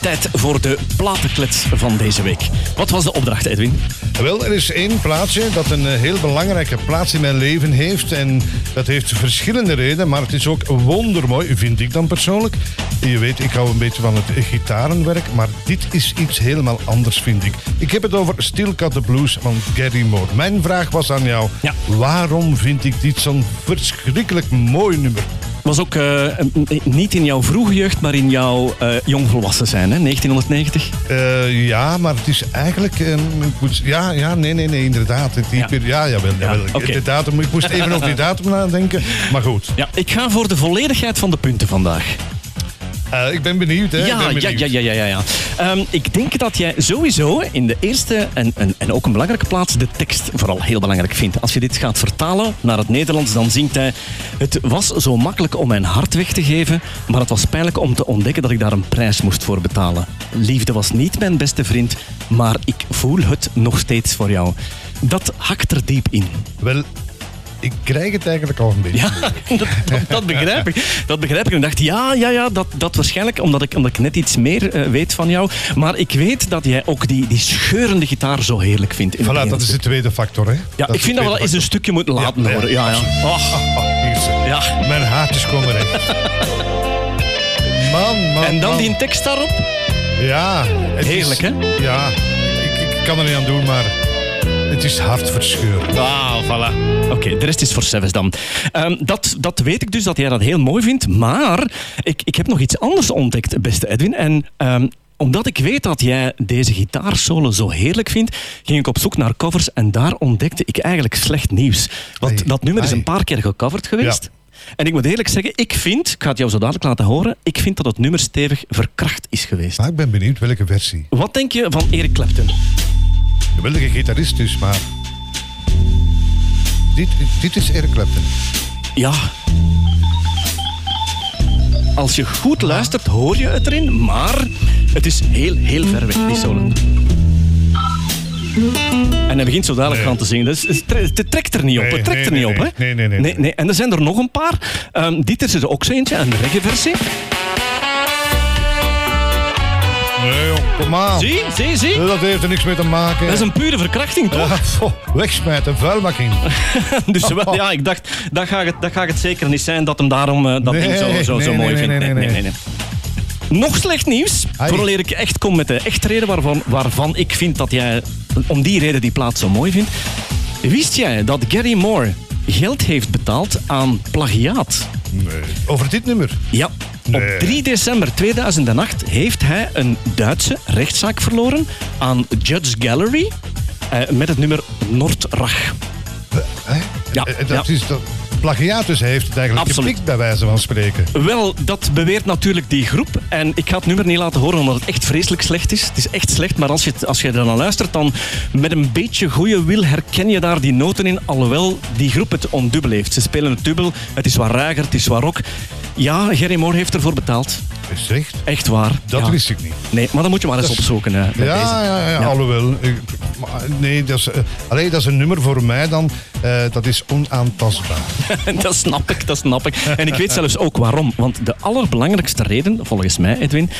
Tijd voor de platenklets van deze week. Wat was de opdracht, Edwin? Wel, er is één plaatje dat een eh, heel belangrijke plaats in mijn leven heeft. En dat heeft verschillende redenen, maar het is ook wondermooi, vind ik dan persoonlijk. Je weet, ik hou een beetje van het gitarenwerk, maar dit is iets helemaal anders, vind ik. Ik heb het over Still Cut the Blues van Gary Moore. Mijn vraag was aan jou, Ja. waarom vind ik dit zo'n verschrikkelijk mooi nummer? Was ook eh, niet in jouw vroege jeugd, maar in jouw eh, jongvolwassen zijn, hè? 1990? Eh, ja, maar het is eigenlijk... ehm, ik ja, ja, nee, nee, nee, inderdaad. Het, Ja. ja, ja jawel, jawel. oké. De datum, ik moest even over die datum nadenken, maar goed. Ja, ik ga voor de volledigheid van de punten vandaag. Eh, ik ben benieuwd, hè. Ja, ben ja, benieuwd. ja, ja, ja, ja. ja. Ehm, ik denk dat jij sowieso in de eerste en, en, en ook een belangrijke plaats de tekst vooral heel belangrijk vindt. Als je dit gaat vertalen naar het Nederlands, dan zingt hij... Het was zo makkelijk om mijn hart weg te geven, maar het was pijnlijk om te ontdekken dat ik daar een prijs moest voor betalen. Liefde was niet mijn beste vriend, maar ik voel het nog steeds voor jou. Dat hakt er diep in. Wel, ik krijg het eigenlijk al een beetje. Ja, dat, dat, dat begrijp ik. Dat begrijp ik. En ik dacht, ja, ja, ja, dat, dat waarschijnlijk omdat ik, omdat ik net iets meer eh, weet van jou. Maar ik weet dat jij ook die, die scheurende gitaar zo heerlijk vindt. In Voilà, dat is de tweede factor, hè. Ja, ik vind dat we wel eens een stukje moeten laten Ja, horen. Ja, ja. Ze. ja. Mijn haartjes komen recht. Man, man, En dan man. die tekst daarop. Ja. Heerlijk, is- hè? Ja. Ik, ik kan er niet aan doen, maar het is hartverscheurend. Ah, voilà. Oké, de rest is voor Seves dan. Ehm, dat, dat weet ik dus, dat jij dat heel mooi vindt. Maar ik, ik heb nog iets anders ontdekt, beste Edwin. En ehm, omdat ik weet dat jij deze gitaarsolo zo heerlijk vindt, ging ik op zoek naar covers en daar ontdekte ik eigenlijk slecht nieuws. Want dat nummer is een paar keer gecoverd geweest. Ja. En ik moet eerlijk zeggen, ik vind, ik ga het jou zo dadelijk laten horen, ik vind dat het nummer stevig verkracht is geweest. Maar ik ben benieuwd welke versie. Wat denk je van Eric Clapton? Geweldige gitarist dus, maar... Dit, dit is Eric Clapton. Ja. Als je goed luistert, hoor je het erin, maar het is heel, heel ver weg, die solo. En hij begint zo dadelijk Nee. gaan te zingen. Dus het tre- het trekt er niet op. Nee, Het trekt nee, er niet op, hè? nee, nee, nee, nee. En er zijn er nog een paar. Ehm, dit is er ook zo eentje, een reggae-versie. Nee, jong, kom aan. Zie, zie, zie. Dat heeft er niks mee te maken. Dat is een pure verkrachting, toch? Ja, wegsmijten. Dus wel, ja, ik dacht, dat gaat het, dat gaat het zeker niet zijn dat hem daarom eh, dat Nee, ding zo, zo, zo nee, mooi nee, vindt. nee, nee, nee. Nog slecht nieuws. Ai. Vooral ik echt kom met de echte reden waarvan, waarvan ik vind dat jij om die reden die plaat zo mooi vindt. Wist jij dat Gary Moore geld heeft betaald aan plagiaat? Nee. Over dit nummer. Ja. Nee. Op 3 december 2008 heeft hij een Duitse rechtszaak verloren aan Judge Gallery eh, met het nummer Noordrach. Hè? Ja, Eh, Dat ja. is dat. Plagiatus heeft het eigenlijk Absoluut. gepikt, bij wijze van spreken. Wel, dat beweert natuurlijk die groep. En ik ga het nummer niet laten horen omdat het echt vreselijk slecht is. Het is echt slecht, maar als je, als je er dan luistert, dan met een beetje goede wil herken je daar die noten in. Alhoewel die groep het ondubbel heeft. Ze spelen het dubbel. Het is wat ruiger, het is wat rock. Ja, Gerry Moore heeft ervoor betaald. Echt? Waar. Dat ja. wist ik niet. Nee, maar dan moet je maar eens Dat opzoeken. hè, Ja, ja, ja, Ja. alhoewel. Ik- maar nee, dat is, allee, dat is een nummer voor mij dan. eh, dat is onaantastbaar. dat snap ik, dat snap ik. En ik weet zelfs ook waarom. Want de allerbelangrijkste reden, volgens mij, Edwin...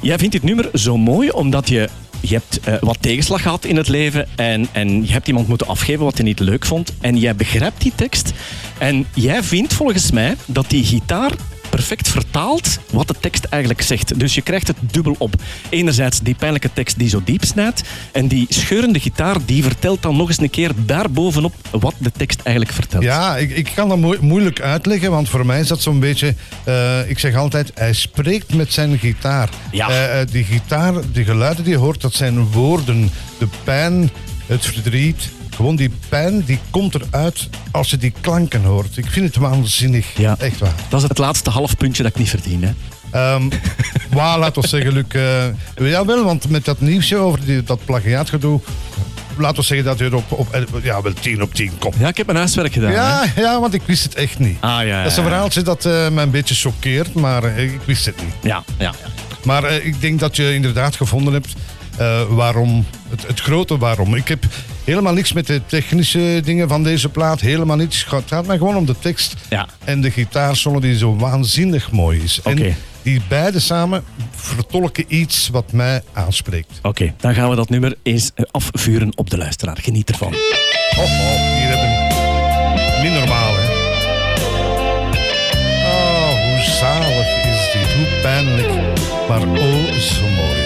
Jij vindt dit nummer zo mooi omdat je... Je hebt eh, wat tegenslag gehad in het leven en, en je hebt iemand moeten afgeven wat je niet leuk vond. En jij begrijpt die tekst. En jij vindt volgens mij dat die gitaar perfect vertaalt wat de tekst eigenlijk zegt. Dus je krijgt het dubbel op. Enerzijds die pijnlijke tekst die zo diep snijdt. En die scheurende gitaar die vertelt dan nog eens een keer daarbovenop wat de tekst eigenlijk vertelt. Ja, ik, ik kan dat moe- moeilijk uitleggen, want voor mij is dat zo'n beetje... eh, ik zeg altijd, hij spreekt met zijn gitaar. Ja. Eh, eh, die gitaar, die geluiden die je hoort, dat zijn woorden. De pijn, het verdriet, gewoon die pijn, die komt eruit als je die klanken hoort. Ik vind het waanzinnig, Ja. echt waar. Dat is het laatste half puntje dat ik niet verdien. Hè? Waar, laat ons zeggen, Luc. eh jawel, want met dat nieuwsje over die, dat plagiaatgedoe... Laat ons zeggen dat je er op, op eh, ja, wel 10 op 10 komt. Ja, ik heb mijn huiswerk gedaan. Ja, hè? ja, want ik wist het echt niet. Ah, ja, ja, Dat is een verhaaltje dat eh, me een beetje choqueert, maar ik wist het niet. Ja, ja, ja. Maar ik denk dat je inderdaad gevonden hebt waarom, het, het grote waarom. Ik heb helemaal niks met de technische dingen van deze plaat, helemaal niets. Het gaat mij gewoon om de tekst Ja. en de gitaarsolo die zo waanzinnig mooi is. Oké. En Die beide samen vertolken iets wat mij aanspreekt. Oké, dan gaan we dat nummer eens eh, afvuren op de luisteraar. Geniet ervan. Oh, oh, hier hebben we niet normaal, hè? Oh, hoe zalig is dit, hoe pijnlijk, maar oh, zo mooi.